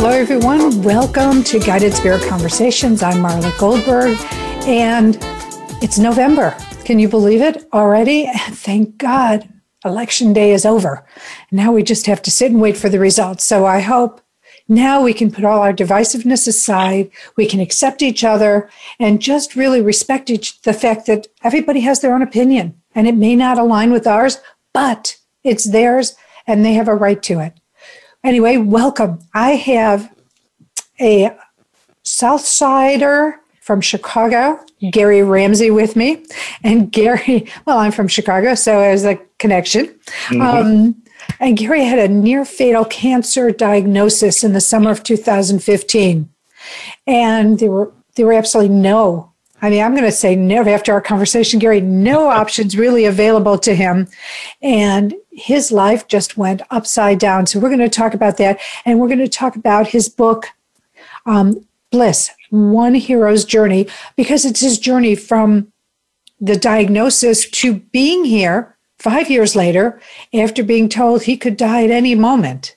Hello, everyone. Welcome to Guided Spirit Conversations. I'm Marla Goldberrg, and it's November. Can you believe it already? Thank God election day is over. Now we just have to sit and wait for the results. So I hope now we can put all our divisiveness aside. We can accept each other and just really respect each, the fact that everybody has their own opinion and it may not align with ours, but it's theirs and they have a right to it. Anyway, welcome. I have a Southsider from Chicago, Gary Ramsey with me. And Gary, well, I'm from Chicago, so there's a connection. Mm-hmm. Um, and Gary had a near fatal cancer diagnosis in the summer of 2015. And there were there were absolutely no, I mean, I'm going to say no after our conversation, Gary, no options really available to him. And his life just went upside down. So we're going to talk about that. And we're going to talk about his book, um, Bliss, One Hero's Journey, because it's his journey from the diagnosis to being here five years later after being told he could die at any moment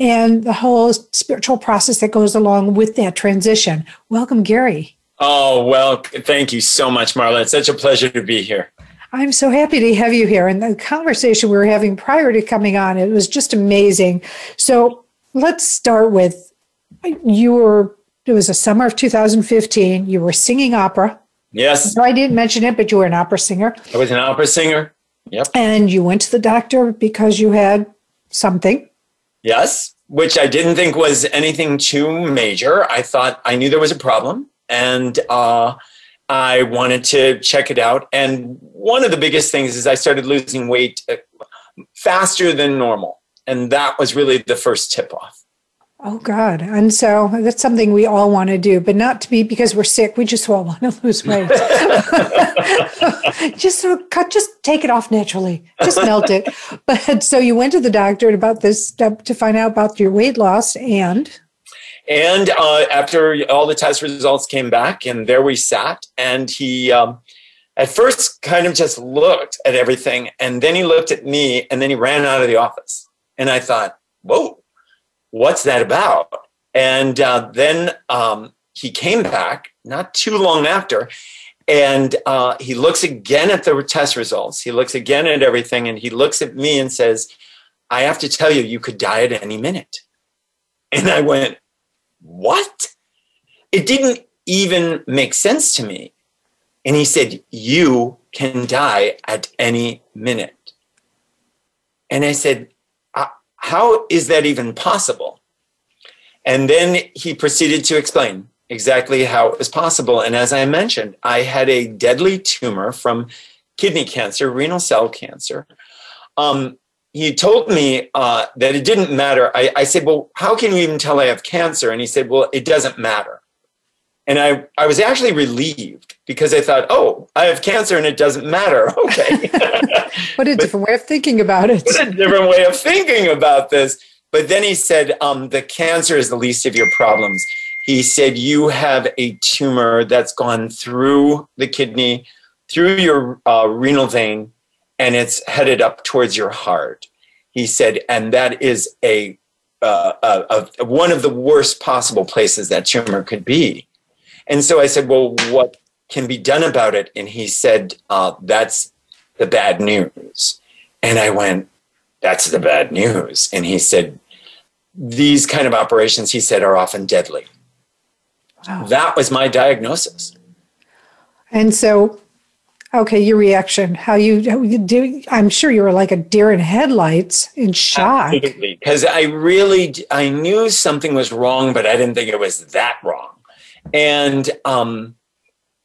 and the whole spiritual process that goes along with that transition. Welcome, Gary. Oh, well, thank you so much, Marla. It's such a pleasure to be here. I'm so happy to have you here. And the conversation we were having prior to coming on, it was just amazing. So let's start with you were, it was a summer of 2015. You were singing opera. Yes. No, I didn't mention it, but you were an opera singer. I was an opera singer. Yep. And you went to the doctor because you had something. Yes, which I didn't think was anything too major. I thought I knew there was a problem and uh, I wanted to check it out. And one of the biggest things is I started losing weight uh, faster than normal. And that was really the first tip off. Oh God! And so that's something we all want to do, but not to be because we're sick. We just all want to lose weight. just so cut, just take it off naturally. Just melt it. But so you went to the doctor about this step to find out about your weight loss, and and uh, after all the test results came back, and there we sat, and he. Um, at first, kind of just looked at everything, and then he looked at me, and then he ran out of the office. And I thought, "Whoa, what's that about? And uh, then um, he came back not too long after, and uh, he looks again at the test results. He looks again at everything, and he looks at me and says, I have to tell you, you could die at any minute. And I went, What? It didn't even make sense to me. And he said, You can die at any minute. And I said, how is that even possible? And then he proceeded to explain exactly how it was possible. And as I mentioned, I had a deadly tumor from kidney cancer, renal cell cancer. Um, he told me uh, that it didn't matter. I, I, said, Well, how can you even tell I have cancer? And he said, Well, it doesn't matter. And I, I was actually relieved because I thought, Oh, I have cancer and it doesn't matter. Okay. what a different way of thinking about it. What a different way of thinking about this. But then he said, um, the cancer is the least of your problems. He said, you have a tumor that's gone through the kidney, through your uh, renal vein, and it's headed up towards your heart. He said, and that is a, uh, a, a one of the worst possible places that tumor could be. And so I said, well, what can be done about it? And he said, uh, that's the bad news. And I went, That's the bad news. And he said, These kind of operations, he said, are often deadly. Wow. That was my diagnosis. And so, okay, your reaction, how you, how you do, I'm sure you were like a deer in headlights in shock. Because I really, I knew something was wrong, but I didn't think it was that wrong. And um,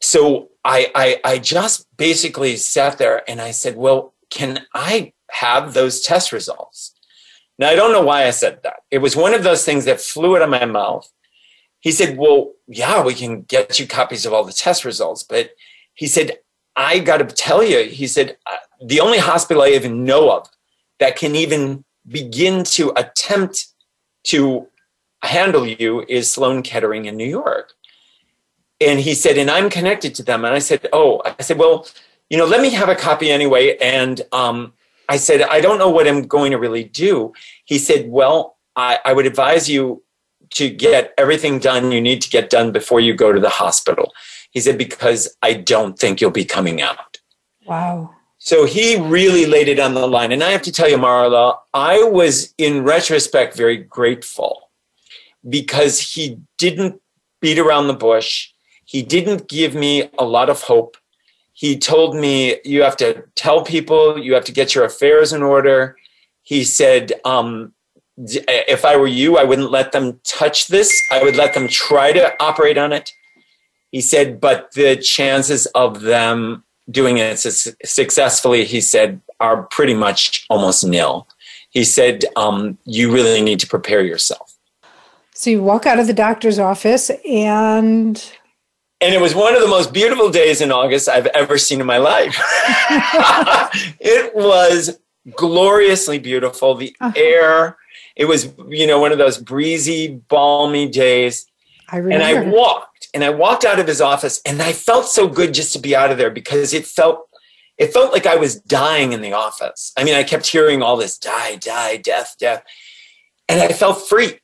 so I, I, I just basically sat there and I said, well, can I have those test results? Now, I don't know why I said that. It was one of those things that flew out of my mouth. he said, Well, yeah, we can get you copies of all the test results. But he said, I got to tell you, he said, uh, the only hospital I even know of that can even begin to attempt to handle you is Sloan Kettering in New York. And he said, and I'm connected to them. And I said, oh, I said, well, you know, let me have a copy anyway. And um, I said, I don't know what I'm going to really do. He said, well, I, I would advise you to get everything done you need to get done before you go to the hospital. He said, because I don't think you'll be coming out. Wow. So he really laid it on the line. And I have to tell you, Marla, I was in retrospect very grateful because he didn't beat around the bush. He didn't give me a lot of hope. He told me, you have to tell people, you have to get your affairs in order. He said, um, if I were you, I wouldn't let them touch this. I would let them try to operate on it. He said, but the chances of them doing it successfully, he said, are pretty much almost nil. He said, um, you really need to prepare yourself. So you walk out of the doctor's office and. And it was one of the most beautiful days in August I've ever seen in my life. it was gloriously beautiful. The uh-huh. air, it was, you know, one of those breezy, balmy days. I remember. And I walked and I walked out of his office and I felt so good just to be out of there because it felt it felt like I was dying in the office. I mean, I kept hearing all this die, die, death, death. And I felt free.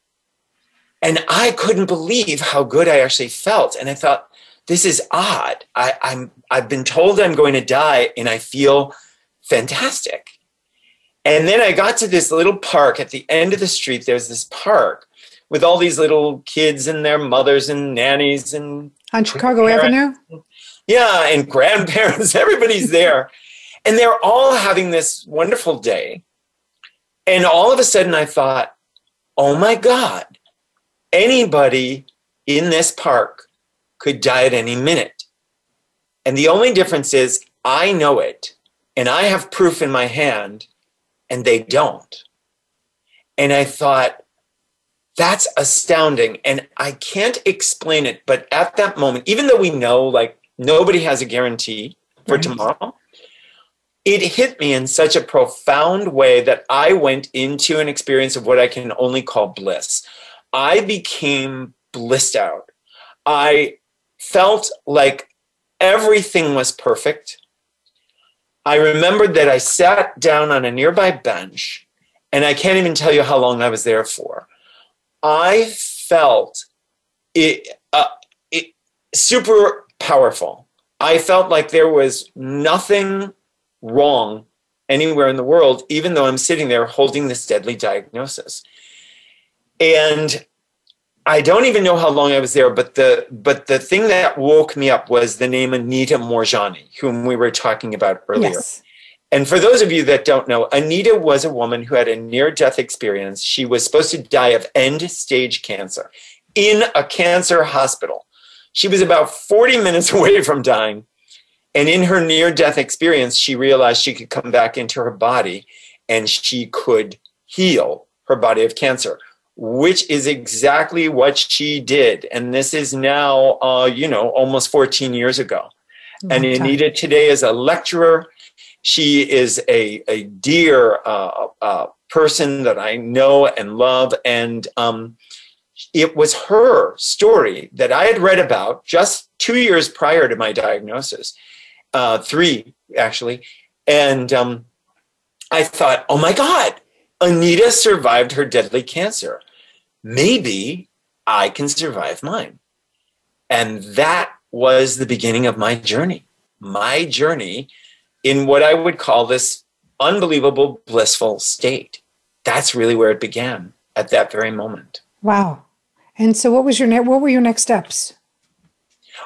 And I couldn't believe how good I actually felt. And I thought, this is odd. I, I'm I've been told I'm going to die and I feel fantastic. And then I got to this little park at the end of the street. There's this park with all these little kids and their mothers and nannies and on Chicago Avenue. Yeah, and grandparents, everybody's there. and they're all having this wonderful day. And all of a sudden I thought, oh my God, anybody in this park could die at any minute. And the only difference is I know it and I have proof in my hand and they don't. And I thought, that's astounding. And I can't explain it, but at that moment, even though we know like nobody has a guarantee for right. tomorrow, it hit me in such a profound way that I went into an experience of what I can only call bliss. I became blissed out. I felt like everything was perfect. I remembered that I sat down on a nearby bench, and I can't even tell you how long I was there for. I felt it, uh, it super powerful. I felt like there was nothing wrong anywhere in the world, even though I'm sitting there holding this deadly diagnosis. And I don't even know how long I was there, but the but the thing that woke me up was the name Anita Moorjani, whom we were talking about earlier. Yes. And for those of you that don't know, Anita was a woman who had a near death experience. She was supposed to die of end stage cancer in a cancer hospital. She was about 40 minutes away from dying. And in her near death experience, she realized she could come back into her body and she could heal her body of cancer, which is exactly what she did. And this is now, uh, you know, almost 14 years ago. and Anita today is a lecturer she is a, a dear uh, uh, person that I know and love. And um, it was her story that I had read about just two years prior to my diagnosis, uh, three actually. And um, I thought, oh my God, Anita survived her deadly cancer. Maybe I can survive mine. And that was the beginning of my journey. My journey in what I would call this unbelievable blissful state. That's really where it began at that very moment. Wow. And so what was your ne- what were your next steps?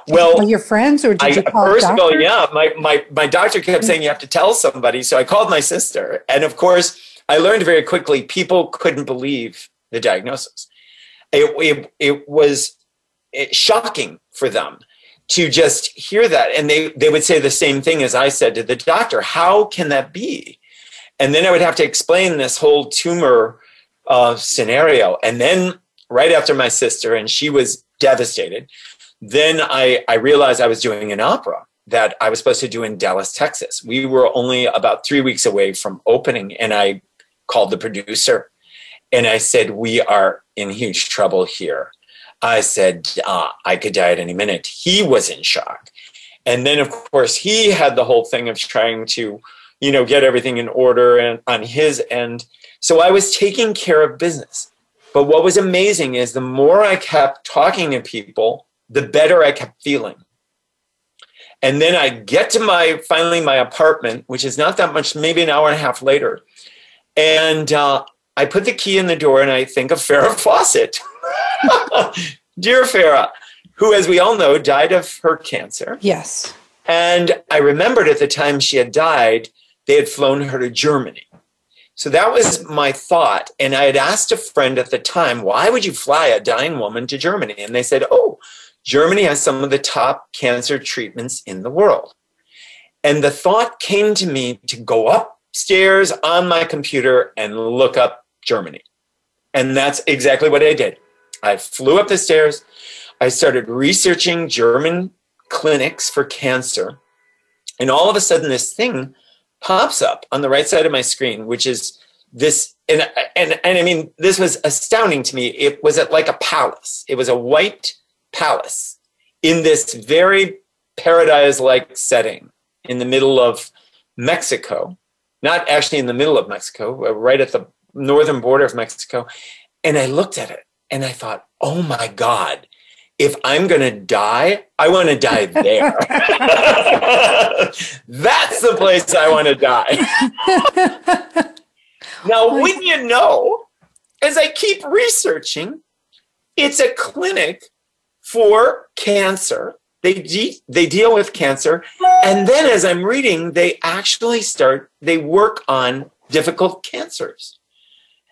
Well, you your friends or did I, you call First of all, yeah, my, my, my doctor kept saying you have to tell somebody. So I called my sister. And of course, I learned very quickly people couldn't believe the diagnosis. It, it, it was eh, shocking for them to just hear that and they they would say the same thing as I said to the doctor how can that be and then I would have to explain this whole tumor uh, scenario and then right after my sister and she was devastated. Then I, I realized I was doing an opera that I was supposed to do in Dallas, Texas. We were only about three weeks away from opening, and I called the producer and I said, We are in huge trouble here. I said, uh, I could die at any minute. He was in shock. And then, of course, he had the whole thing of trying to, you know, get everything in order and on his end. So I was taking care of business. But what was amazing is the more I kept talking to people, the better I kept feeling. And then I get to my finally my apartment, which is not that much, maybe an hour and a half later. And uh, I put the key in the door and I think of Farrah Fawcett. Dear Farrah, who, as we all know, died of her cancer. Yes. And I remembered at the time she had died, they had flown her to Germany. So that was my thought. And I had asked a friend at the time, why would you fly a dying woman to Germany? And they said, oh, Germany has some of the top cancer treatments in the world. And the thought came to me to go upstairs on my computer and look up Germany. And that's exactly what I did. I flew up the stairs. I started researching German clinics for cancer. And all of a sudden, this thing pops up on the right side of my screen, which is this. And, and, and I mean, this was astounding to me. It was at like a palace, it was a white palace in this very paradise like setting in the middle of Mexico, not actually in the middle of Mexico, right at the northern border of Mexico. And I looked at it and I thought, oh my God, if I'm going to die, I want to die there. That's the place I want to die. now, when you know, as I keep researching, it's a clinic for cancer. They, de- they deal with cancer. And then as I'm reading, they actually start, they work on difficult cancers.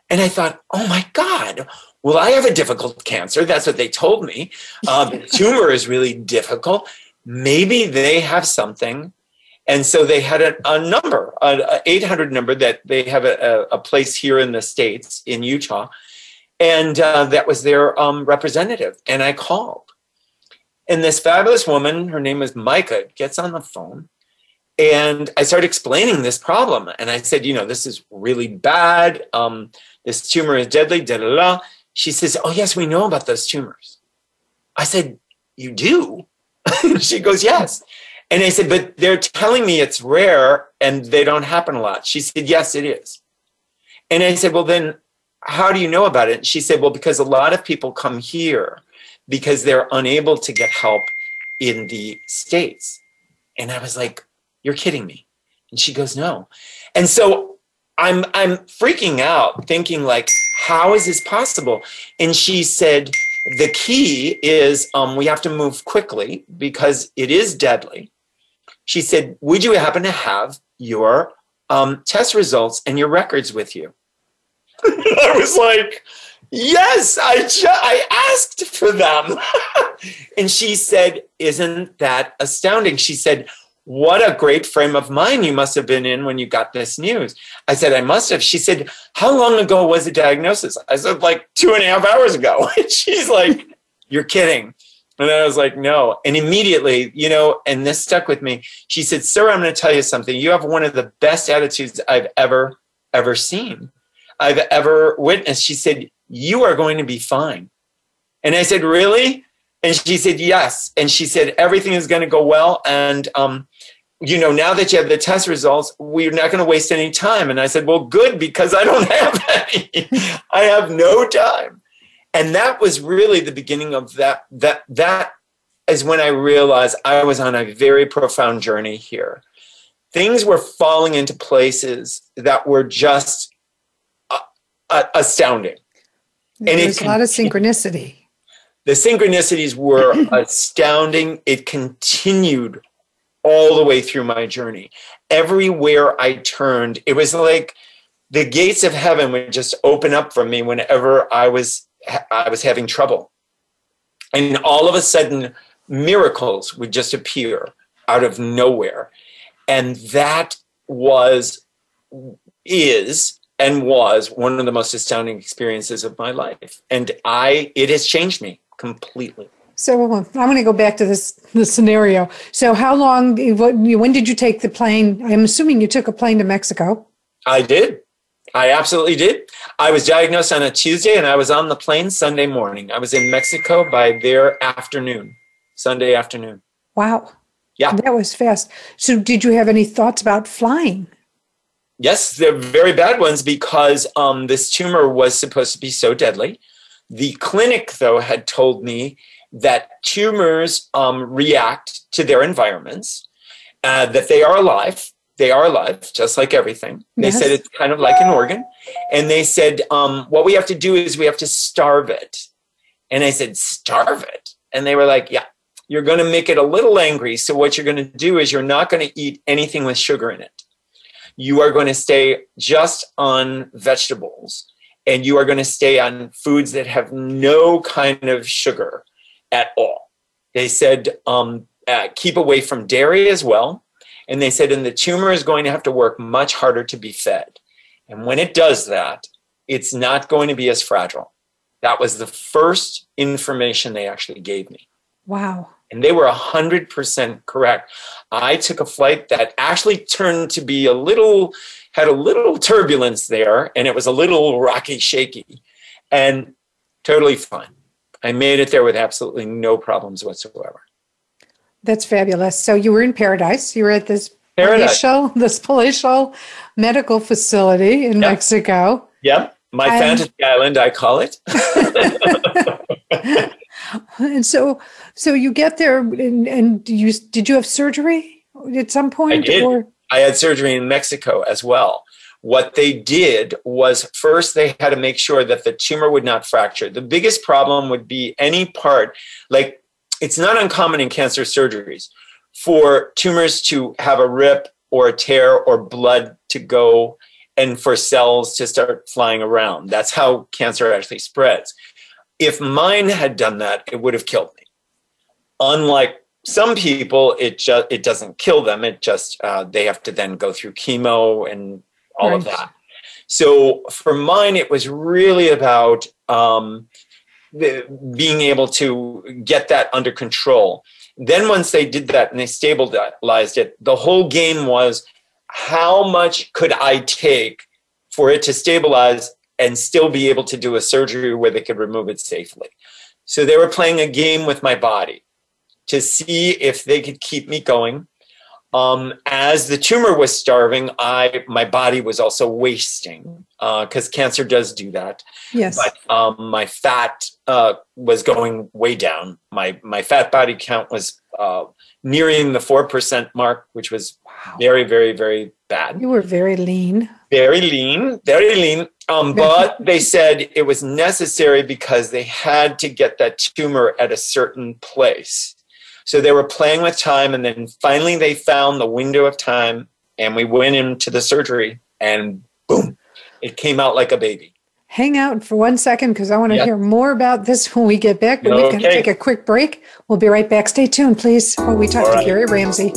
And I thought, oh my God, well, I have a difficult cancer. That's what they told me. Um, tumor is really difficult. Maybe they have something. And so they had a, a number, an 800 number that they have a, a, place here in the States, in Utah. And uh, that was their um, representative. And I called. And this fabulous woman, her name is Micah, gets on the phone. And I started explaining this problem. And I said, you know, this is really bad. Um, this tumor is deadly. Da, da, da. She says, Oh, yes, we know about those tumors. I said, You do? she goes, Yes. And I said, But they're telling me it's rare and they don't happen a lot. She said, Yes, it is. And I said, Well, then how do you know about it? She said, Well, because a lot of people come here because they're unable to get help in the States. And I was like, You're kidding me. And she goes, No. And so I'm I'm freaking out, thinking like, how is this possible? And she said, the key is um, we have to move quickly because it is deadly. She said, would you happen to have your um, test results and your records with you? I was like, yes, I, ju- I asked for them. and she said, isn't that astounding? She said, what a great frame of mind you must have been in when you got this news. I said, I must have. She said, How long ago was the diagnosis? I said, like two and a half hours ago. And she's like, You're kidding. And I was like, No. And immediately, you know, and this stuck with me. She said, Sir, I'm going to tell you something. You have one of the best attitudes I've ever, ever seen, I've ever witnessed. She said, You are going to be fine. And I said, Really? And she said, Yes. And she said, Everything is going to go well. And, um, you know, now that you have the test results, we're not going to waste any time. And I said, Well, good, because I don't have any. I have no time. And that was really the beginning of that. That, that is when I realized I was on a very profound journey here. Things were falling into places that were just uh, uh, astounding. There's and a lot of synchronicity the synchronicities were astounding. It continued all the way through my journey. Everywhere I turned, it was like the gates of heaven would just open up for me whenever I was I was having trouble. And all of a sudden miracles would just appear out of nowhere. And that was is and was one of the most astounding experiences of my life. And I it has changed me completely. So I'm going to go back to this the scenario. So how long? When did you take the plane? I'm assuming you took a plane to Mexico. I did. I absolutely did. I was diagnosed on a Tuesday, and I was on the plane Sunday morning. I was in Mexico by their afternoon, Sunday afternoon. Wow. Yeah, that was fast. So, did you have any thoughts about flying? Yes, they're very bad ones because um, this tumor was supposed to be so deadly. The clinic, though, had told me that tumors um, react to their environments, uh, that they are alive. They are alive, just like everything. They yes. said it's kind of like an organ. And they said, um, what we have to do is we have to starve it. And I said, starve it? And they were like, yeah, you're going to make it a little angry. So what you're going to do is you're not going to eat anything with sugar in it. You are going to stay just on vegetables and you are going to stay on foods that have no kind of sugar at all. They said um, uh, keep away from dairy as well. And they said, and the tumor is going to have to work much harder to be fed. And when it does that, it's not going to be as fragile. That was the first information they actually gave me. Wow. And they were 100% correct. I took a flight that actually turned to be a little, had a little turbulence there, and it was a little rocky, shaky, and totally fine. I made it there with absolutely no problems whatsoever. That's fabulous. So you were in paradise. You were at this paradise. palatial, this palatial medical facility in yep. Mexico. Yep. My and, fantasy island, I call it. and so, so you get there, and, and you did you have surgery at some point? I did. Or? I had surgery in Mexico as well. What they did was first they had to make sure that the tumor would not fracture. The biggest problem would be any part, like it's not uncommon in cancer surgeries for tumors to have a rip or a tear or blood to go and for cells to start flying around. That's how cancer actually spreads. If mine had done that, it would have killed me. Unlike some people, it just it doesn't kill them. It just uh, they have to then go through chemo and all right. of that. So for mine, it was really about um, the, being able to get that under control. Then once they did that and they stabilized it, the whole game was how much could I take for it to stabilize and still be able to do a surgery where they could remove it safely. So they were playing a game with my body to see if they could keep me going um, as the tumor was starving, I my body was also wasting because uh, cancer does do that. Yes. But um, my fat uh, was going way down. My my fat body count was uh, nearing the four percent mark, which was wow. very very very bad. You were very lean. Very lean, very lean. Um, but they said it was necessary because they had to get that tumor at a certain place. So they were playing with time, and then finally they found the window of time, and we went into the surgery, and boom, it came out like a baby. Hang out for one second because I want to yep. hear more about this when we get back. But okay. we've got to take a quick break. We'll be right back. Stay tuned, please, while we talk All to right. Gary Ramsey.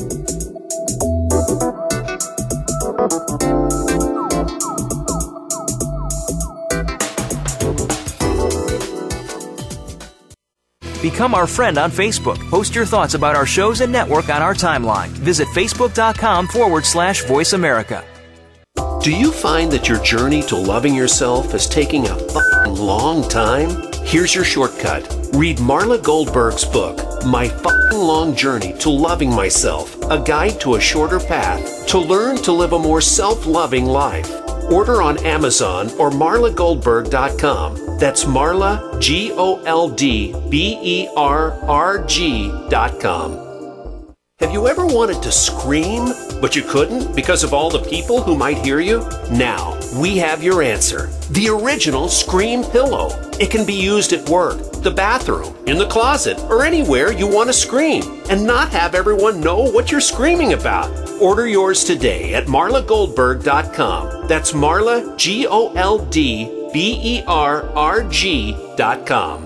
Become our friend on Facebook. Post your thoughts about our shows and network on our timeline. Visit facebook.com forward slash voice America. Do you find that your journey to loving yourself is taking a long time? Here's your shortcut. Read Marla Goldberrg's book, My Fucking Long Journey to Loving Myself, a guide to a shorter path to learn to live a more self loving life. Order on Amazon or marlagoldberrg.com. That's Marla, G O L D B E R R G.com. Have you ever wanted to scream, but you couldn't because of all the people who might hear you? Now, we have your answer. The original Scream Pillow. It can be used at work, the bathroom, in the closet, or anywhere you want to scream and not have everyone know what you're screaming about. Order yours today at marlagoldberrg.com. That's Marla, G O L D B E R R G.com.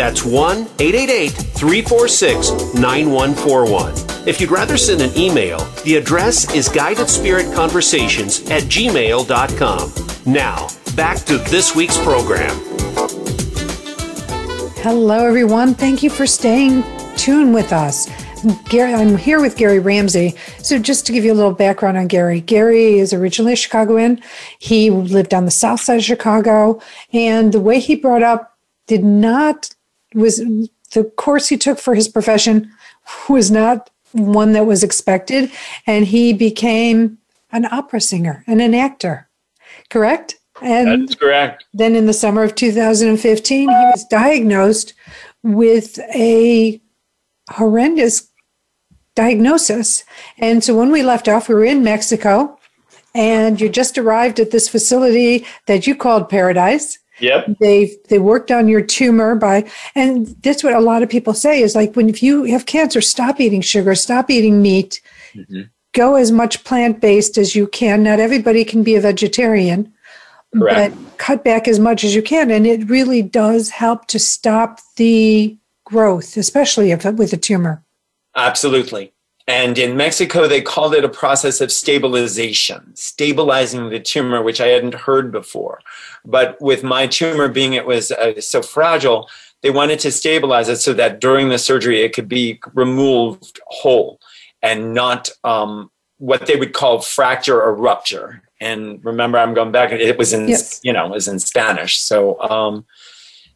That's 1 888 346 9141. If you'd rather send an email, the address is guidedspiritconversations at gmail.com. Now, back to this week's program. Hello, everyone. Thank you for staying tuned with us. Gary, I'm here with Gary Ramsey. So, just to give you a little background on Gary, Gary is originally a Chicagoan. He lived on the south side of Chicago, and the way he brought up did not was the course he took for his profession was not one that was expected, and he became an opera singer and an actor. Correct? And That's correct. Then in the summer of 2015, he was diagnosed with a horrendous diagnosis. And so when we left off, we were in Mexico, and you just arrived at this facility that you called Paradise. Yep. They they worked on your tumor by and that's what a lot of people say is like when if you have cancer, stop eating sugar, stop eating meat. Mm-hmm. Go as much plant-based as you can. Not everybody can be a vegetarian. Correct. But cut back as much as you can. And it really does help to stop the growth, especially if, with a tumor. Absolutely. And in Mexico, they called it a process of stabilization, stabilizing the tumor, which I hadn't heard before. But with my tumor being it was uh, so fragile, they wanted to stabilize it so that during the surgery it could be removed whole and not um, what they would call fracture or rupture and remember i'm going back it was in yes. you know it was in spanish so um,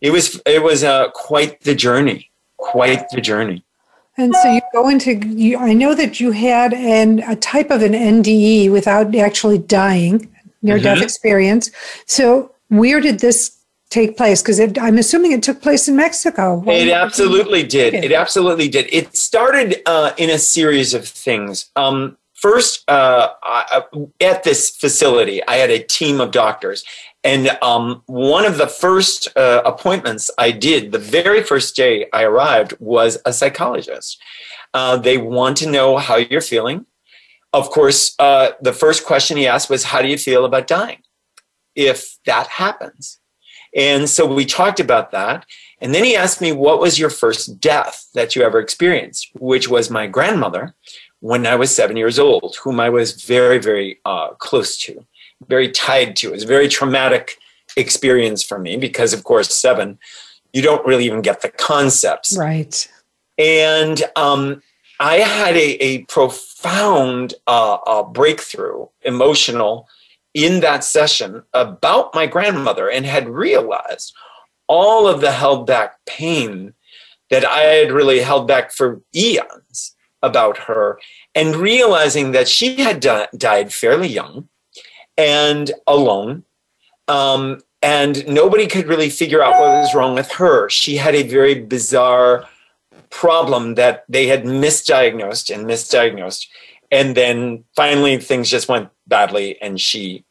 it was it was uh, quite the journey quite the journey and so you go into you, i know that you had an, a type of an nde without actually dying near death mm-hmm. experience. So where did this take place? Because i'm assuming it took place in mexico. It absolutely did. it absolutely did. It started uh, in a series of things. Um, first uh, I, at this facility, I had a team of doctors. And um, one of the first uh, appointments I did, the very first day I arrived, was a psychologist. Uh, they want to know how you're feeling. Of course, uh, the first question he asked was, How do you feel about dying if that happens? And so we talked about that. And then he asked me, What was your first death that you ever experienced? Which was my grandmother when I was seven years old, whom I was very, very uh, close to, very tied to. It was a very traumatic experience for me because, of course, seven, you don't really even get the concepts. Right. And um, I had a, a profound uh, uh, breakthrough, emotional, in that session about my grandmother and had realized all of the held back pain that I had really held back for eons about her and realizing that she had di- died fairly young and alone. Um, and nobody could really figure out what was wrong with her. She had a very bizarre problem that they had misdiagnosed and misdiagnosed. And then finally, things just went badly and she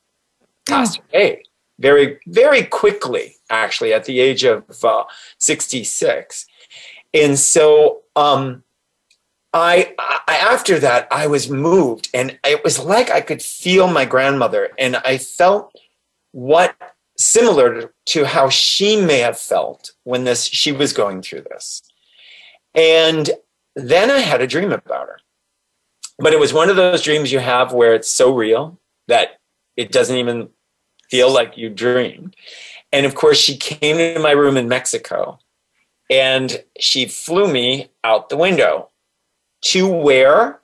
passed oh. away very, very quickly, actually, at the age of uh, 66. And so, um, I, I, after that I was moved and it was like I could feel my grandmother and I felt what similar to how she may have felt when this she was going through this. And then I had a dream about her. But it was one of those dreams you have where it's so real that it doesn't even feel like you dreamed. And of course she came into my room in Mexico and she flew me out the window to where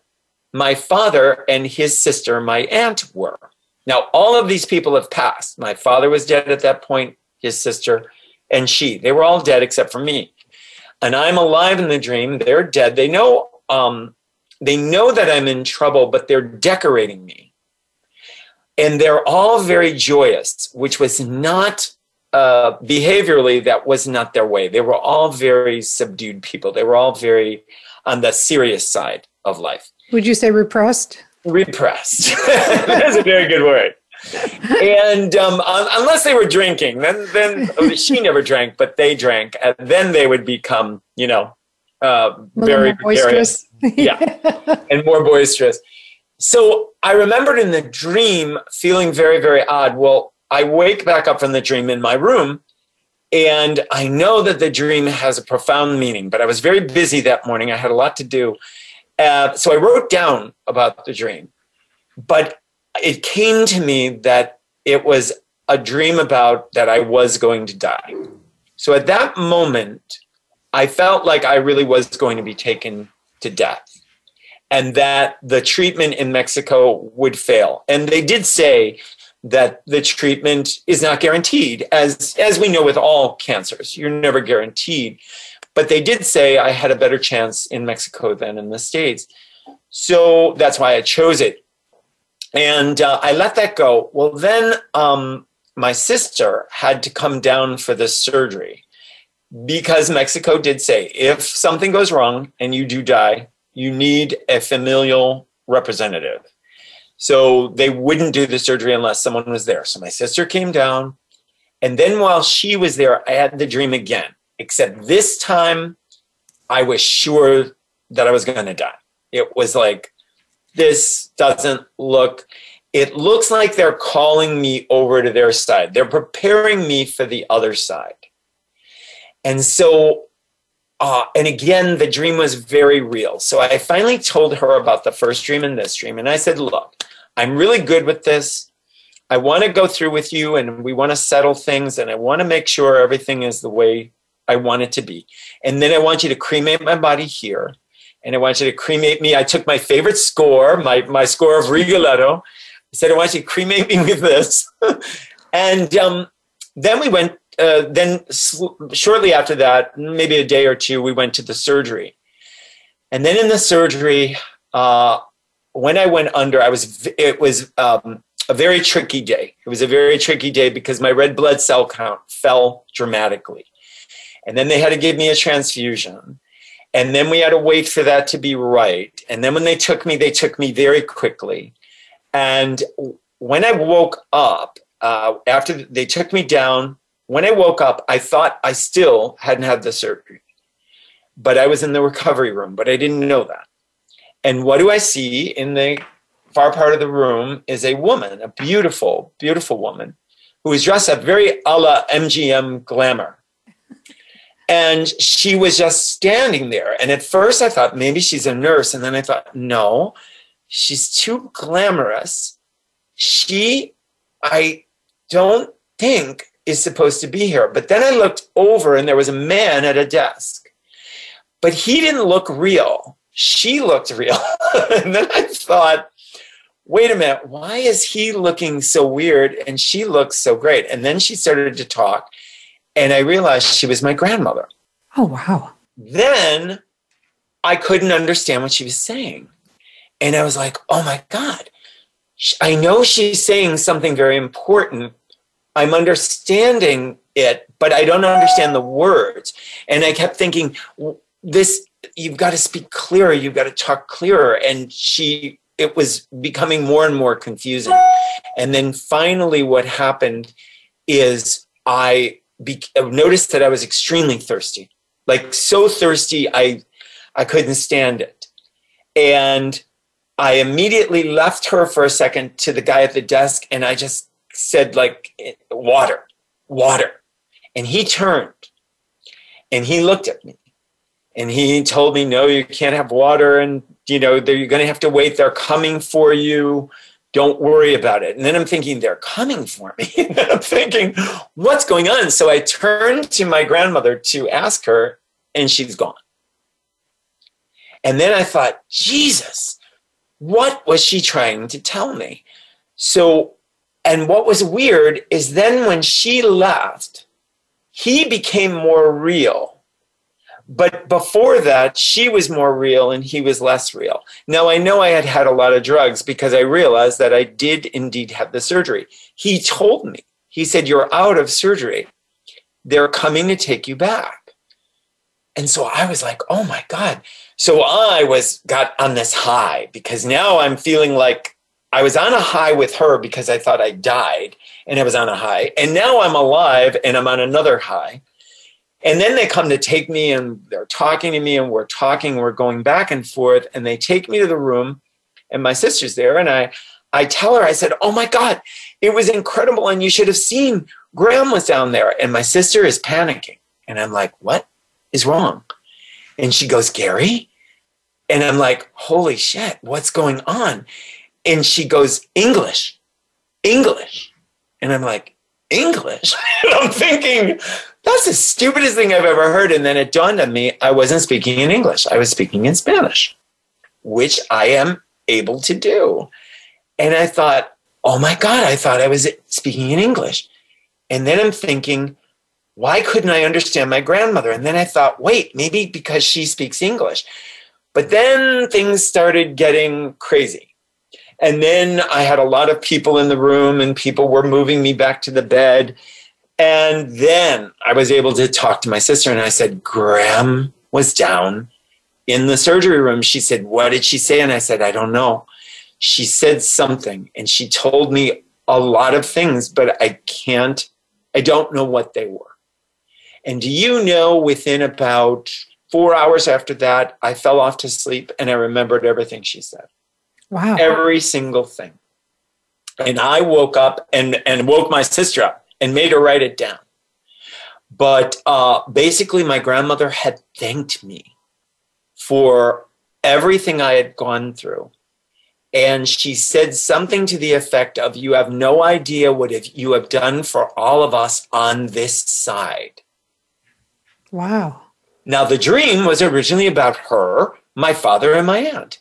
my father and his sister, my aunt, were. Now, all of these people have passed. My father was dead at that point, his sister, and she. They were all dead except for me. And I'm alive in the dream. They're dead. They know um, they know that I'm in trouble, but they're decorating me. And they're all very joyous, which was not uh, behaviorally, that was not their way. They were all very subdued people. They were all very on the serious side of life. Would you say repressed? Repressed. That's a very good word. and um, unless they were drinking, then then she never drank, but they drank, and then they would become, you know, uh, very boisterous. Yeah. and more boisterous. So I remembered in the dream feeling very, very odd. Well, I wake back up from the dream in my room, and I know that the dream has a profound meaning, but I was very busy that morning. I had a lot to do. Uh, so I wrote down about the dream, but it came to me that it was a dream about that I was going to die. So at that moment, I felt like I really was going to be taken to death and that the treatment in Mexico would fail. And they did say that the treatment is not guaranteed, as, as we know with all cancers, you're never guaranteed. But they did say I had a better chance in Mexico than in the States. So that's why I chose it. And uh, I let that go. Well, then um, my sister had to come down for the surgery because Mexico did say if something goes wrong and you do die, you need a familial representative. So they wouldn't do the surgery unless someone was there. So my sister came down. And then while she was there, I had the dream again, except this time I was sure that I was going to die. It was like, this doesn't look, it looks like they're calling me over to their side. They're preparing me for the other side. And so uh, and again, the dream was very real. So I finally told her about the first dream and this dream. And I said, Look, I'm really good with this. I want to go through with you and we want to settle things and I want to make sure everything is the way I want it to be. And then I want you to cremate my body here. And I want you to cremate me. I took my favorite score, my, my score of Rigoletto. I said, I want you to cremate me with this. and um, then we went uh, then shortly after that, maybe a day or two, we went to the surgery. And then in the surgery, uh, when I went under, I was it was um, a very tricky day. It was a very tricky day because my red blood cell count fell dramatically, and then they had to give me a transfusion, and then we had to wait for that to be right. And then when they took me, they took me very quickly, and when I woke up uh, after they took me down when I woke up, I thought I still hadn't had the surgery, but I was in the recovery room, but I didn't know that. And what do I see in the far part of the room is a woman, a beautiful, beautiful woman who was dressed up very a la MGM glamour. And she was just standing there. And at first I thought maybe she's a nurse. And then I thought, no, she's too glamorous. She, I don't think is supposed to be here. But then I looked over and there was a man at a desk, but he didn't look real. She looked real. and then I thought, wait a minute, why is he looking so weird and she looks so great? And then she started to talk and I realized she was my grandmother. Oh, wow. Then I couldn't understand what she was saying. And I was like, oh my God, I know she's saying something very important, I'm understanding it, but I don't understand the words. And I kept thinking, this, you've got to speak clearer, you've got to talk clearer. And she, it was becoming more and more confusing. And then finally, what happened is I be, noticed that I was extremely thirsty, like so thirsty, I, I couldn't stand it. And I immediately left her for a second to the guy at the desk, and I just said like water, water. And he turned and he looked at me and he told me, no, you can't have water. And, you know, you're going to have to wait. They're coming for you. Don't worry about it. And then I'm thinking, they're coming for me. and I'm thinking, what's going on? So I turned to my grandmother to ask her, and she's gone. And then I thought, Jesus, what was she trying to tell me? So and what was weird is then when she left, he became more real. But before that, she was more real and he was less real. Now, I know I had had a lot of drugs because I realized that I did indeed have the surgery. He told me, he said, You're out of surgery. They're coming to take you back. And so I was like, Oh my God. So I was got on this high because now I'm feeling like I was on a high with her because I thought I died and I was on a high. And now I'm alive and I'm on another high. And then they come to take me and they're talking to me and we're talking, we're going back and forth, and they take me to the room and my sister's there and I I tell her, I said, Oh my God, it was incredible. And you should have seen Graham was down there. And my sister is panicking. And I'm like, What is wrong? And she goes, Gary. And I'm like, Holy shit, what's going on? And she goes, English, English. And I'm like, English? and I'm thinking, that's the stupidest thing I've ever heard. And then it dawned on me I wasn't speaking in English, I was speaking in Spanish, which I am able to do. And I thought, oh my God, I thought I was speaking in English. And then I'm thinking, why couldn't I understand my grandmother? And then I thought, wait, maybe because she speaks English. But then things started getting crazy. And then I had a lot of people in the room, and people were moving me back to the bed. And then I was able to talk to my sister, and I said, Grandma was down in the surgery room. She said, What did she say? And I said, I don't know. She said something, and she told me a lot of things, but I can't, I don't know what they were. And do you know, within about four hours after that, I fell off to sleep and I remembered everything she said. Wow. Every single thing. And I woke up and, and woke my sister up and made her write it down. But uh, basically, my grandmother had thanked me for everything I had gone through. And she said something to the effect of, You have no idea what you have done for all of us on this side. Wow. Now, the dream was originally about her, my father, and my aunt.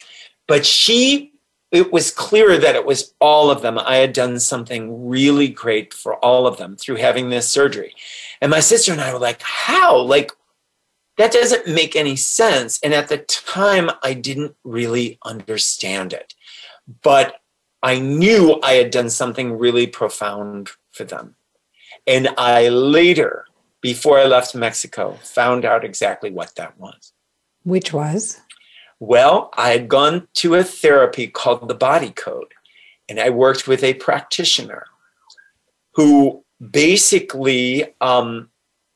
But she, it was clear that it was all of them. I had done something really great for all of them through having this surgery. And my sister and I were like, How? Like, that doesn't make any sense. And at the time, I didn't really understand it. But I knew I had done something really profound for them. And I later before I left Mexico, found out exactly what that was. Which was? Well, I had gone to a therapy called the Body Code, and I worked with a practitioner who basically, um,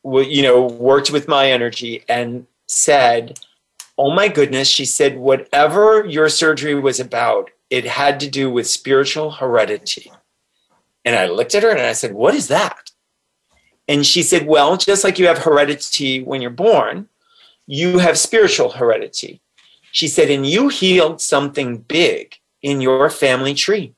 you know, worked with my energy and said, "Oh my goodness," she said, "whatever your surgery was about, it had to do with spiritual heredity." And I looked at her and I said, "What is that?" And she said, Well, just like you have heredity when you're born, you have spiritual heredity. She said, And you healed something big in your family tree.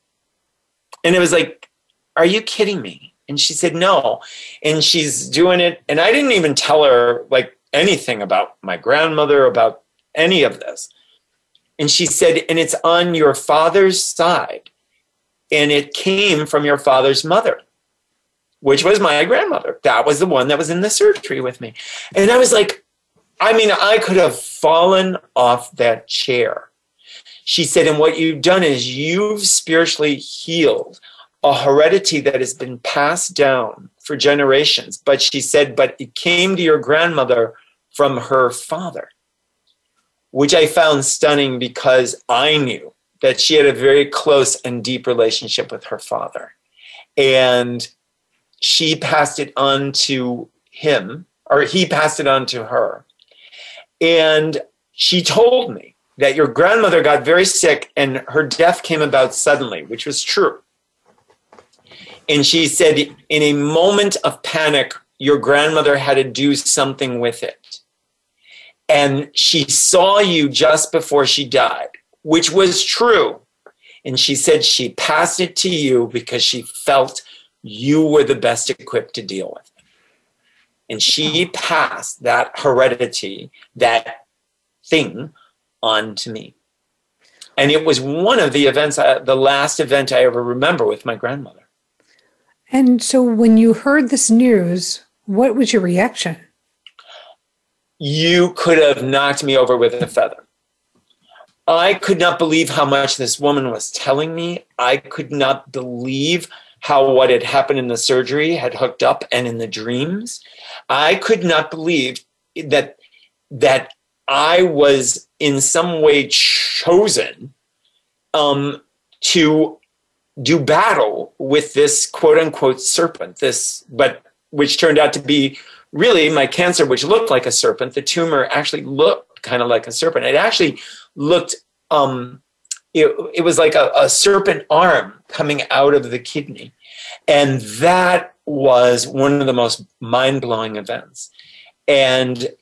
And it was like, Are you kidding me? And she said, No. And she's doing it. And I didn't even tell her like anything about my grandmother, about any of this. And she said, And it's on your father's side. And it came from your father's mother which was my grandmother. That was the one that was in the surgery with me. And I was like, I mean, I could have fallen off that chair. She said, and what you've done is you've spiritually healed a heredity that has been passed down for generations. But she said, but it came to your grandmother from her father, which I found stunning because I knew that she had a very close and deep relationship with her father. And she passed it on to him, or he passed it on to her. And she told me that your grandmother got very sick and her death came about suddenly, which was true. And she said, in a moment of panic, your grandmother had to do something with it. And she saw you just before she died, which was true. And she said she passed it to you because she felt you were the best equipped to deal with it. And she passed that heredity, that thing, on to me. And it was one of the events, I, the last event I ever remember with my grandmother. And so when you heard this news, what was your reaction? You could have knocked me over with a feather. I could not believe how much this woman was telling me. I could not believe how what had happened in the surgery had hooked up and in the dreams. I could not believe that that I was in some way chosen um, to do battle with this quote unquote serpent, this but which turned out to be really my cancer, which looked like a serpent, the tumor actually looked kind of like a serpent. It actually looked, um, it, it was like a, a serpent arm coming out of the kidney. And that was one of the most mind blowing events. And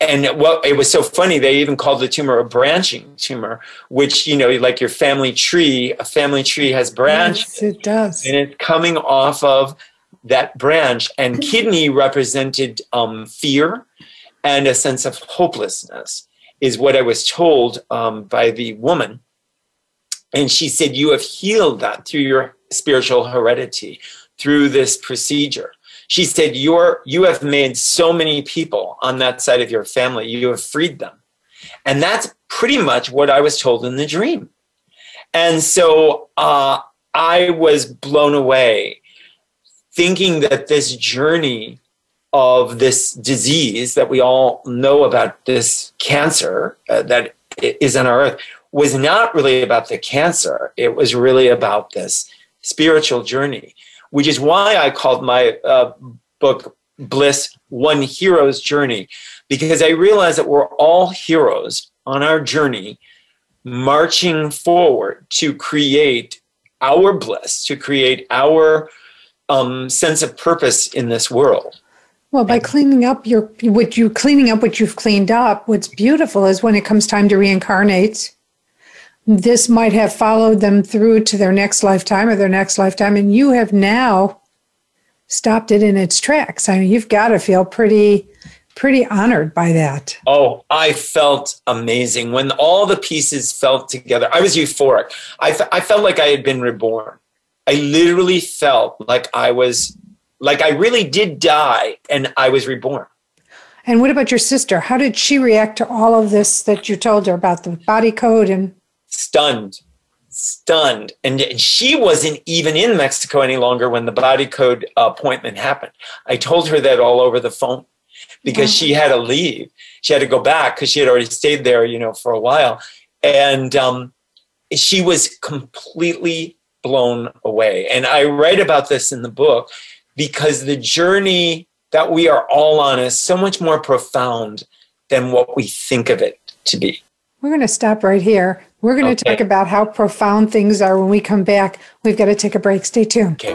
and well, it was so funny. They even called the tumor a branching tumor, which you know, like your family tree. A family tree has branches. Yes, it does, and it's coming off of that branch. And kidney represented um, fear and a sense of hopelessness, is what I was told um, by the woman. And she said, "You have healed that through your spiritual heredity, through this procedure." she said you're you have made so many people on that side of your family. You have freed them. And that's pretty much what i was told in the dream. And so uh, i was blown away thinking that this journey of this disease that we all know about this cancer uh, that is on our earth was not really about the cancer. It was really about this spiritual journey which is why I called my uh, book Bliss One Hero's Journey, because I realized that we're all heroes on our journey, marching forward to create our bliss, to create our um, sense of purpose in this world. Well, by cleaning up your what you cleaning up what you've cleaned up, what's beautiful is when it comes time to reincarnate, this might have followed them through to their next lifetime or their next lifetime, and you have now stopped it in its tracks. I mean, you've got to feel pretty, pretty honored by that. Oh, I felt amazing when all the pieces felt together. I was euphoric. I, I felt like I had been reborn. I literally felt like I was, like I really did die and I was reborn. And what about your sister? How did she react to all of this that you told her about the body code and stunned, stunned. And she wasn't even in Mexico any longer when the body code appointment happened. I told her that all over the phone because she had to leave. She had to go back because she had already stayed there, you know, for a while. And um, she was completely blown away. And I write about this in the book because the journey that we are all on is so much more profound than what we think of it to be. We're going to stop right here. We're going to okay. talk about how profound things are when we come back. We've got to take a break. Stay tuned. Okay.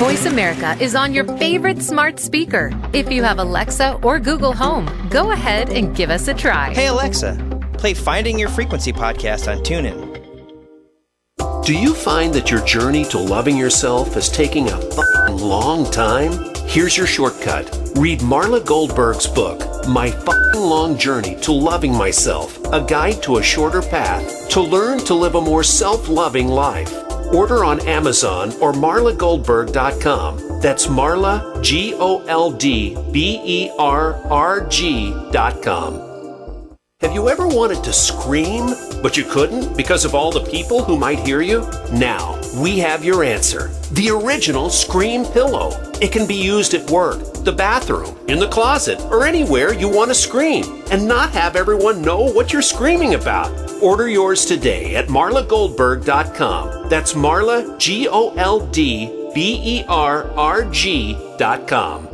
Voice America is on your favorite smart speaker. If you have Alexa or Google Home, go ahead and give us a try. Hey, Alexa, play Finding Your Frequency podcast on TuneIn. Do you find that your journey to loving yourself is taking a long time? Here's your shortcut. Read Marla Goldberrg's book, My Long Journey to Loving Myself, a guide to a shorter path to learn to live a more self loving life. Order on Amazon or marlagoldberrg.com. That's Marla, G O L Have you ever wanted to scream, but you couldn't because of all the people who might hear you? Now, we have your answer. The original Scream Pillow. It can be used at work, the bathroom, in the closet, or anywhere you want to scream and not have everyone know what you're screaming about. Order yours today at marlagoldberrg.com. That's Marla, G O L D B E R R G.com.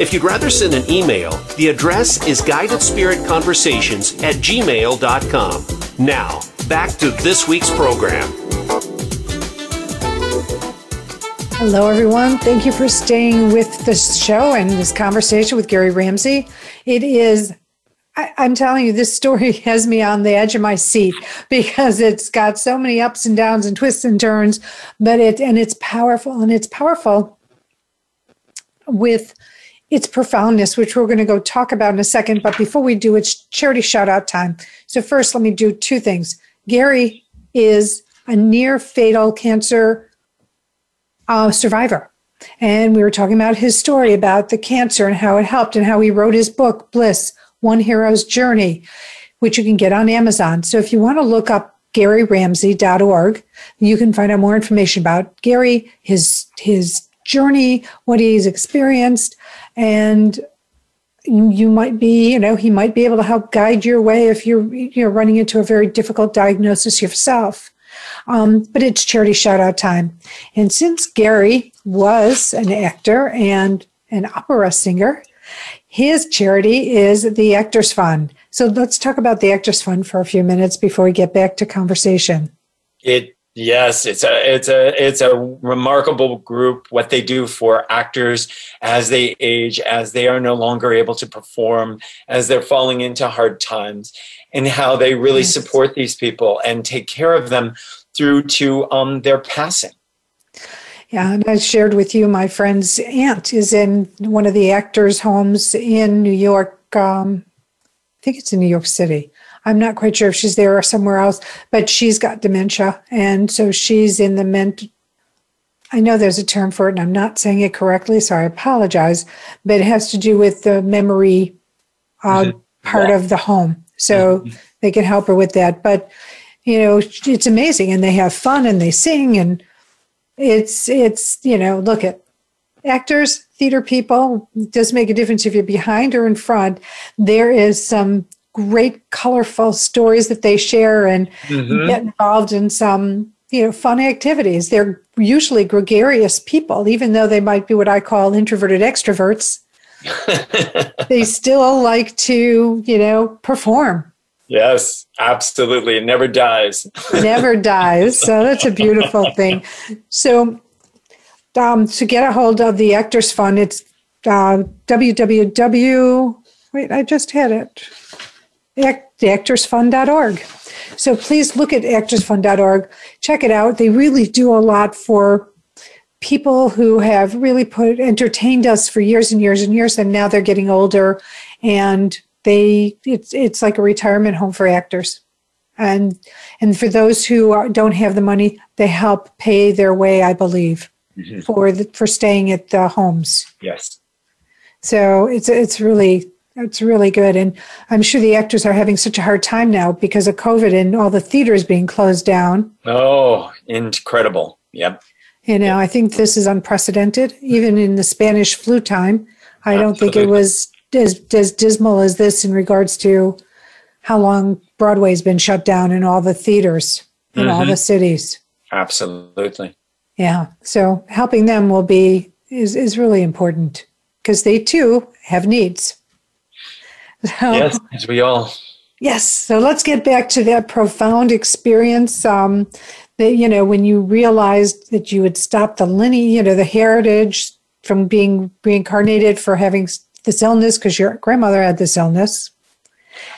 If you'd rather send an email, the address is guidedspiritconversations at gmail.com. Now, back to this week's program. Hello, everyone. Thank you for staying with this show and this conversation with Gary Ramsey. It is I, am telling you, this story has me on the edge of my seat because it's got so many ups and downs and twists and turns, but it and it's powerful and it's powerful with its profoundness, which we're going to go talk about in a second. But before we do, it's charity shout out time. So, first, let me do two things. Gary is a near fatal cancer uh, survivor. And we were talking about his story about the cancer and how it helped and how he wrote his book, Bliss One Hero's Journey, which you can get on Amazon. So if you want to look up GaryRamsey.org, you can find out more information about Gary, his, his journey, what he's experienced, and you might be, you know, he might be able to help guide your way if you're, you're running into a very difficult diagnosis yourself. Um, but it's charity shout out time. And since Gary was an actor and an opera singer, his charity is the Actors Fund. So let's talk about the Actors Fund for a few minutes before we get back to conversation. It Yes, it's a it's a it's a remarkable group. What they do for actors as they age, as they are no longer able to perform, as they're falling into hard times, and how they really yes. support these people and take care of them through to um, their passing. Yeah, and I shared with you my friend's aunt is in one of the actors' homes in New York. Um, I think it's in New York City. I'm not quite sure if she's there or somewhere else, but she's got dementia, and so she's in the ment. I know there's a term for it, and I'm not saying it correctly, so I apologize. But it has to do with the memory uh, part yeah. of the home, so mm-hmm. they can help her with that. But you know, it's amazing, and they have fun and they sing, and it's it's you know, look at actors, theater people. It does make a difference if you're behind or in front. There is some great, colorful stories that they share, and mm-hmm. get involved in some you know fun activities. They're usually gregarious people, even though they might be what I call introverted extroverts. they still like to you know perform Yes, absolutely. It never dies. never dies. So that's a beautiful thing. So um, to get a hold of the Actors Fund, it's uh, www. Wait, I just had it. actorsfund.org. So please look at actorsfund.org. Check it out. They really do a lot for people who have really put entertained us for years and years and years, and now they're getting older and they it's it's like a retirement home for actors and and for those who are, don't have the money they help pay their way i believe mm-hmm. for the, for staying at the homes yes so it's it's really it's really good and i'm sure the actors are having such a hard time now because of covid and all the theaters being closed down oh incredible yep you know yep. i think this is unprecedented even in the spanish flu time i Absolutely. don't think it was as, as dismal as this in regards to how long Broadway's been shut down in all the theaters in mm-hmm. all the cities. Absolutely. Yeah. So helping them will be is is really important because they too have needs. So, yes, as we all. Yes. So let's get back to that profound experience. Um, that you know when you realized that you had stopped the lineage, you know, the heritage from being reincarnated for having this illness because your grandmother had this illness.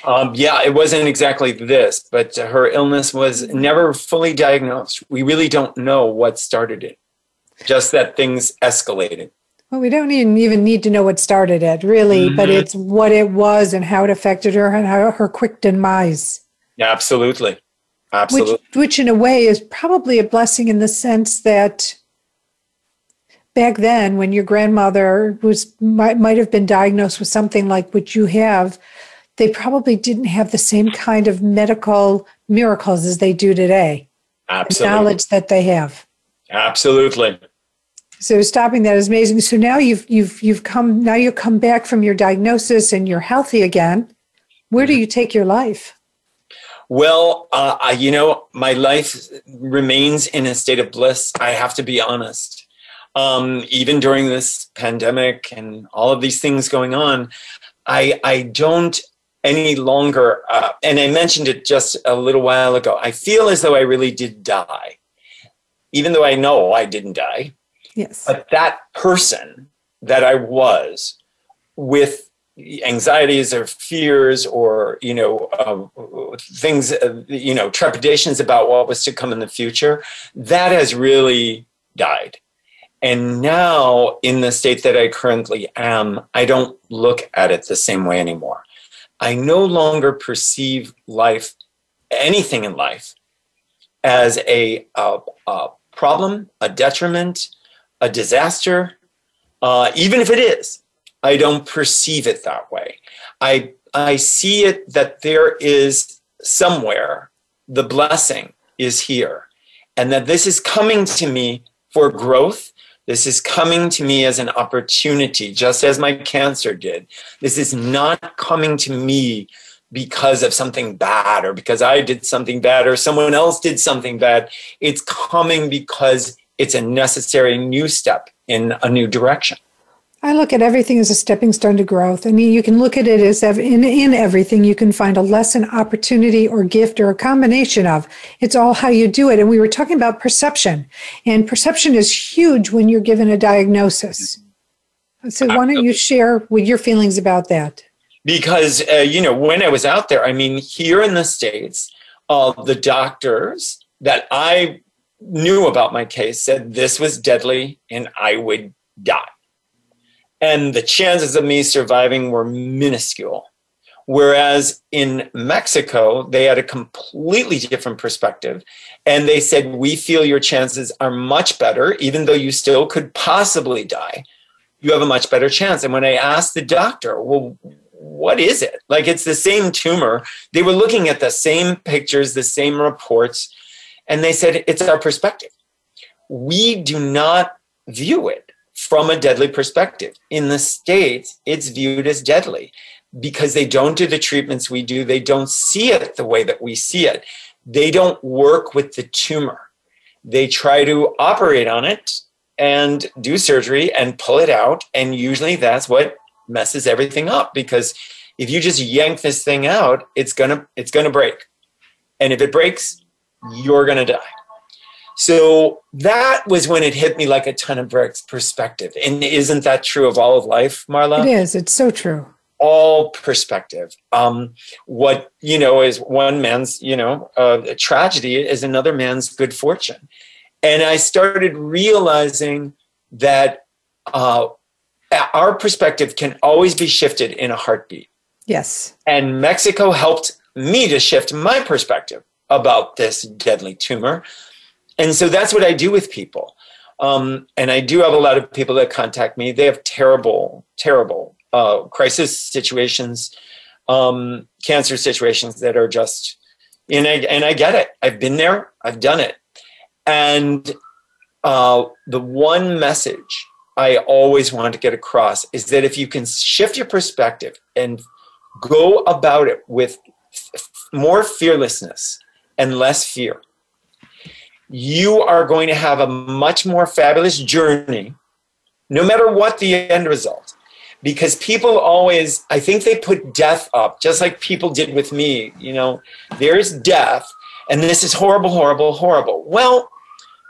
Um, yeah, it wasn't exactly this, but her illness was never fully diagnosed. We really don't know what started it, just that things escalated. Well, we don't even, even need to know what started it, really, mm-hmm. but it's what it was and how it affected her and how her quick demise. Yeah, absolutely. Absolutely. Which, which, in a way, is probably a blessing in the sense that back then when your grandmother was might, might have been diagnosed with something like what you have they probably didn't have the same kind of medical miracles as they do today absolutely the knowledge that they have absolutely so stopping that is amazing so now you've you've you've come now you come back from your diagnosis and you're healthy again where do you take your life well, uh, I, you know, my life remains in a state of bliss. I have to be honest um, even during this pandemic and all of these things going on, I I don't any longer. Uh, and I mentioned it just a little while ago. I feel as though I really did die, even though I know I didn't die. Yes. But that person that I was with anxieties or fears or you know uh, things uh, you know trepidations about what was to come in the future that has really died And now, in the state that I currently am, I don't look at it the same way anymore. I no longer perceive life, anything in life, as a, a, a problem, a detriment, a disaster. Uh, even if it is, I don't perceive it that way. I, I see it that there is somewhere the blessing is here and that this is coming to me for growth. This is coming to me as an opportunity, just as my cancer did. This is not coming to me because of something bad or because I did something bad or someone else did something bad. It's coming because it's a necessary new step in a new direction. I look at everything as a stepping stone to growth. I mean, you can look at it as in, in everything, you can find a lesson, opportunity, or gift, or a combination of. It's all how you do it. And we were talking about perception, and perception is huge when you're given a diagnosis. So, why don't you share with your feelings about that? Because, uh, you know, when I was out there, I mean, here in the States, uh, the doctors that I knew about my case said this was deadly and I would die and the chances of me surviving were minuscule. Whereas in Mexico, they had a completely different perspective. And they said, We feel your chances are much better, even though you still could possibly die. You have a much better chance. And when I asked the doctor, Well, what is it? Like it's the same tumor. They were looking at the same pictures, the same reports, and they said, It's our perspective. We do not view it from a deadly perspective. In the States, it's viewed as deadly because they don't do the treatments we do. They don't see it the way that we see it. They don't work with the tumor. They try to operate on it and do surgery and pull it out. And usually that's what messes everything up because if you just yank this thing out, it's gonna it's gonna break. And if it breaks, you're gonna die. So that was when it hit me like a ton of bricks perspective. And isn't that true of all of life, Marla? It is. It's so true. All perspective. Um, what, you know, is one man's, you know, uh, tragedy is another man's good fortune. And I started realizing that uh, our perspective can always be shifted in a heartbeat. Yes. And Mexico helped me to shift my perspective about this deadly tumor and so that's what I do with people. Um, and I do have a lot of people that contact me. They have terrible, terrible uh, crisis situations, um, cancer situations that are just, and I, and I get it. I've been there. I've done it. And uh, the one message I always want to get across is that if you can shift your perspective and go about it with more fearlessness and less fear, you are going to have a much more fabulous journey, no matter what the end result. Because people always, I think they put death up, just like people did with me. You know, there's death, and this is horrible, horrible, horrible. Well,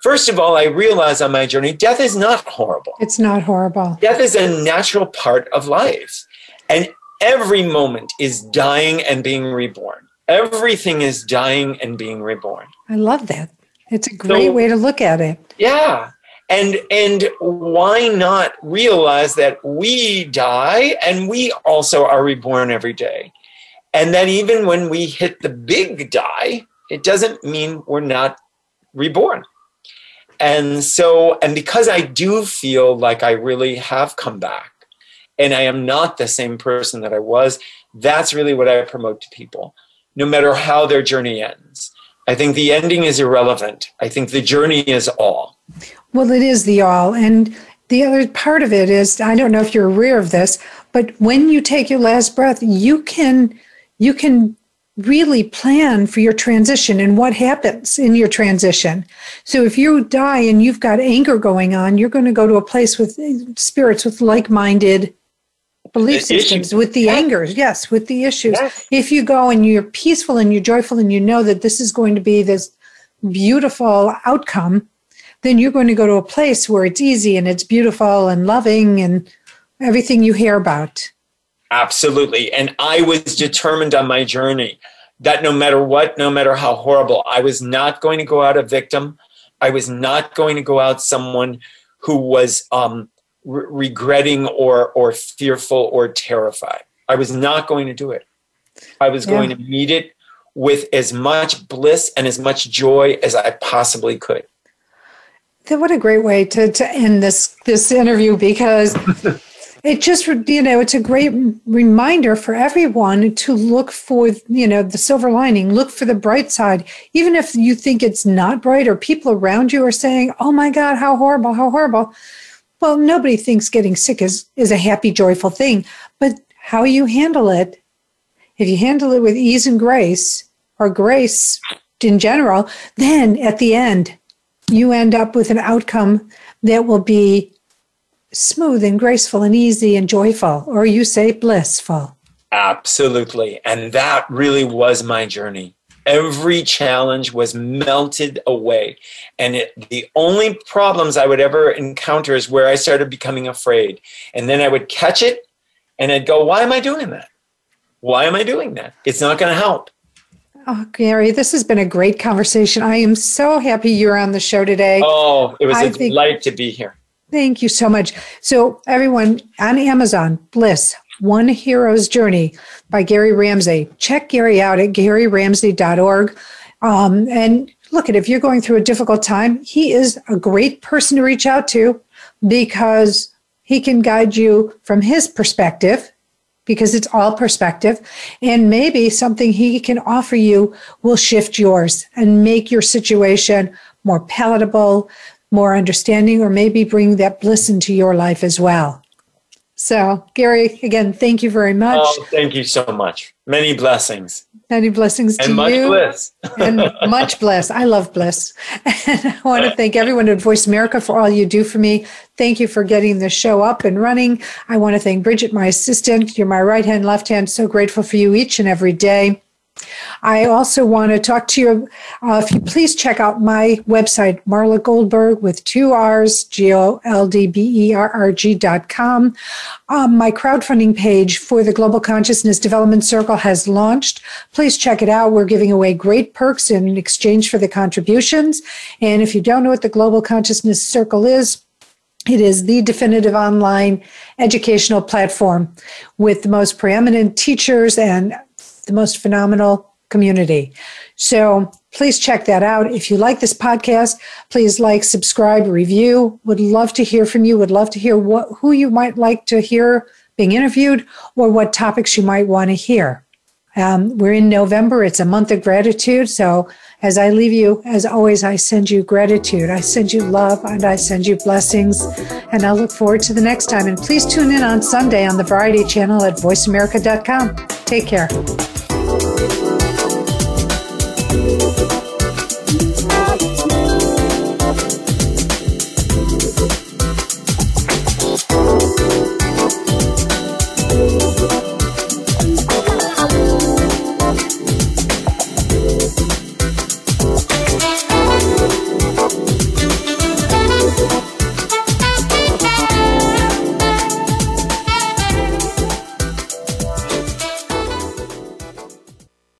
first of all, I realized on my journey, death is not horrible. It's not horrible. Death is a natural part of life. And every moment is dying and being reborn. Everything is dying and being reborn. I love that. It's a great so, way to look at it. Yeah. And and why not realize that we die and we also are reborn every day. And that even when we hit the big die, it doesn't mean we're not reborn. And so, and because I do feel like I really have come back and I am not the same person that I was, that's really what I promote to people, no matter how their journey ends. I think the ending is irrelevant. I think the journey is all. Well, it is the all. And the other part of it is I don't know if you're aware of this, but when you take your last breath, you can you can really plan for your transition and what happens in your transition. So if you die and you've got anger going on, you're going to go to a place with spirits with like-minded belief the systems issue. with the yes. angers yes with the issues yes. if you go and you're peaceful and you're joyful and you know that this is going to be this beautiful outcome then you're going to go to a place where it's easy and it's beautiful and loving and everything you hear about absolutely and i was determined on my journey that no matter what no matter how horrible i was not going to go out a victim i was not going to go out someone who was um, re- regretting or or fearful or terrified. I was not going to do it. I was going to meet it with as much bliss and as much joy as I possibly could. Then what a great way to, to end this this interview because it just you know it's a great reminder for everyone to look for you know the silver lining look for the bright side even if you think it's not bright or people around you are saying oh my god how horrible how horrible well nobody thinks getting sick is is a happy joyful thing but how you handle it if you handle it with ease and grace or grace in general then at the end you end up with an outcome that will be smooth and graceful and easy and joyful, or you say blissful. Absolutely. And that really was my journey. Every challenge was melted away. And it, the only problems I would ever encounter is where I started becoming afraid. And then I would catch it and I'd go, why am I doing that? Why am I doing that? It's not going to help. Oh, Gary, this has been a great conversation. I am so happy you're on the show today. Oh, it was I a think- delight to be here. Thank you so much. So, everyone on Amazon, Bliss, One Hero's Journey by Gary Ramsey. Check Gary out at garyramsey.org. Um, and look at if you're going through a difficult time, he is a great person to reach out to because he can guide you from his perspective because it's all perspective and maybe something he can offer you will shift yours and make your situation more palatable more understanding or maybe bring that bliss into your life as well so gary again thank you very much Oh, thank you so much. Many blessings many blessings to and much you bliss. and much bliss. I love bliss. And I want to thank everyone at Voice America for all you do for me. Thank you for getting the show up and running. I want to thank Bridget, my assistant. You're my right hand, left hand. So grateful for you each and every day. I also want to talk to you. Uh, if you please check out my website, Marla Goldberrg with two R's, G O L D B E R R G dot com. Um, my crowdfunding page for the Global Consciousness Development Circle has launched. Please check it out. We're giving away great perks in exchange for the contributions. And if you don't know what the Global Consciousness Circle is, it is the definitive online educational platform with the most preeminent teachers and the most phenomenal community. So please check that out. If you like this podcast, please like, subscribe, review. Would love to hear from you. Would love to hear what who you might like to hear being interviewed or what topics you might want to hear. Um, we're in November. It's a month of gratitude. So as I leave you, as always, I send you gratitude. I send you love and I send you blessings. And I look forward to the next time. And please tune in on Sunday on the Variety Channel at voiceamerica.com. Take care.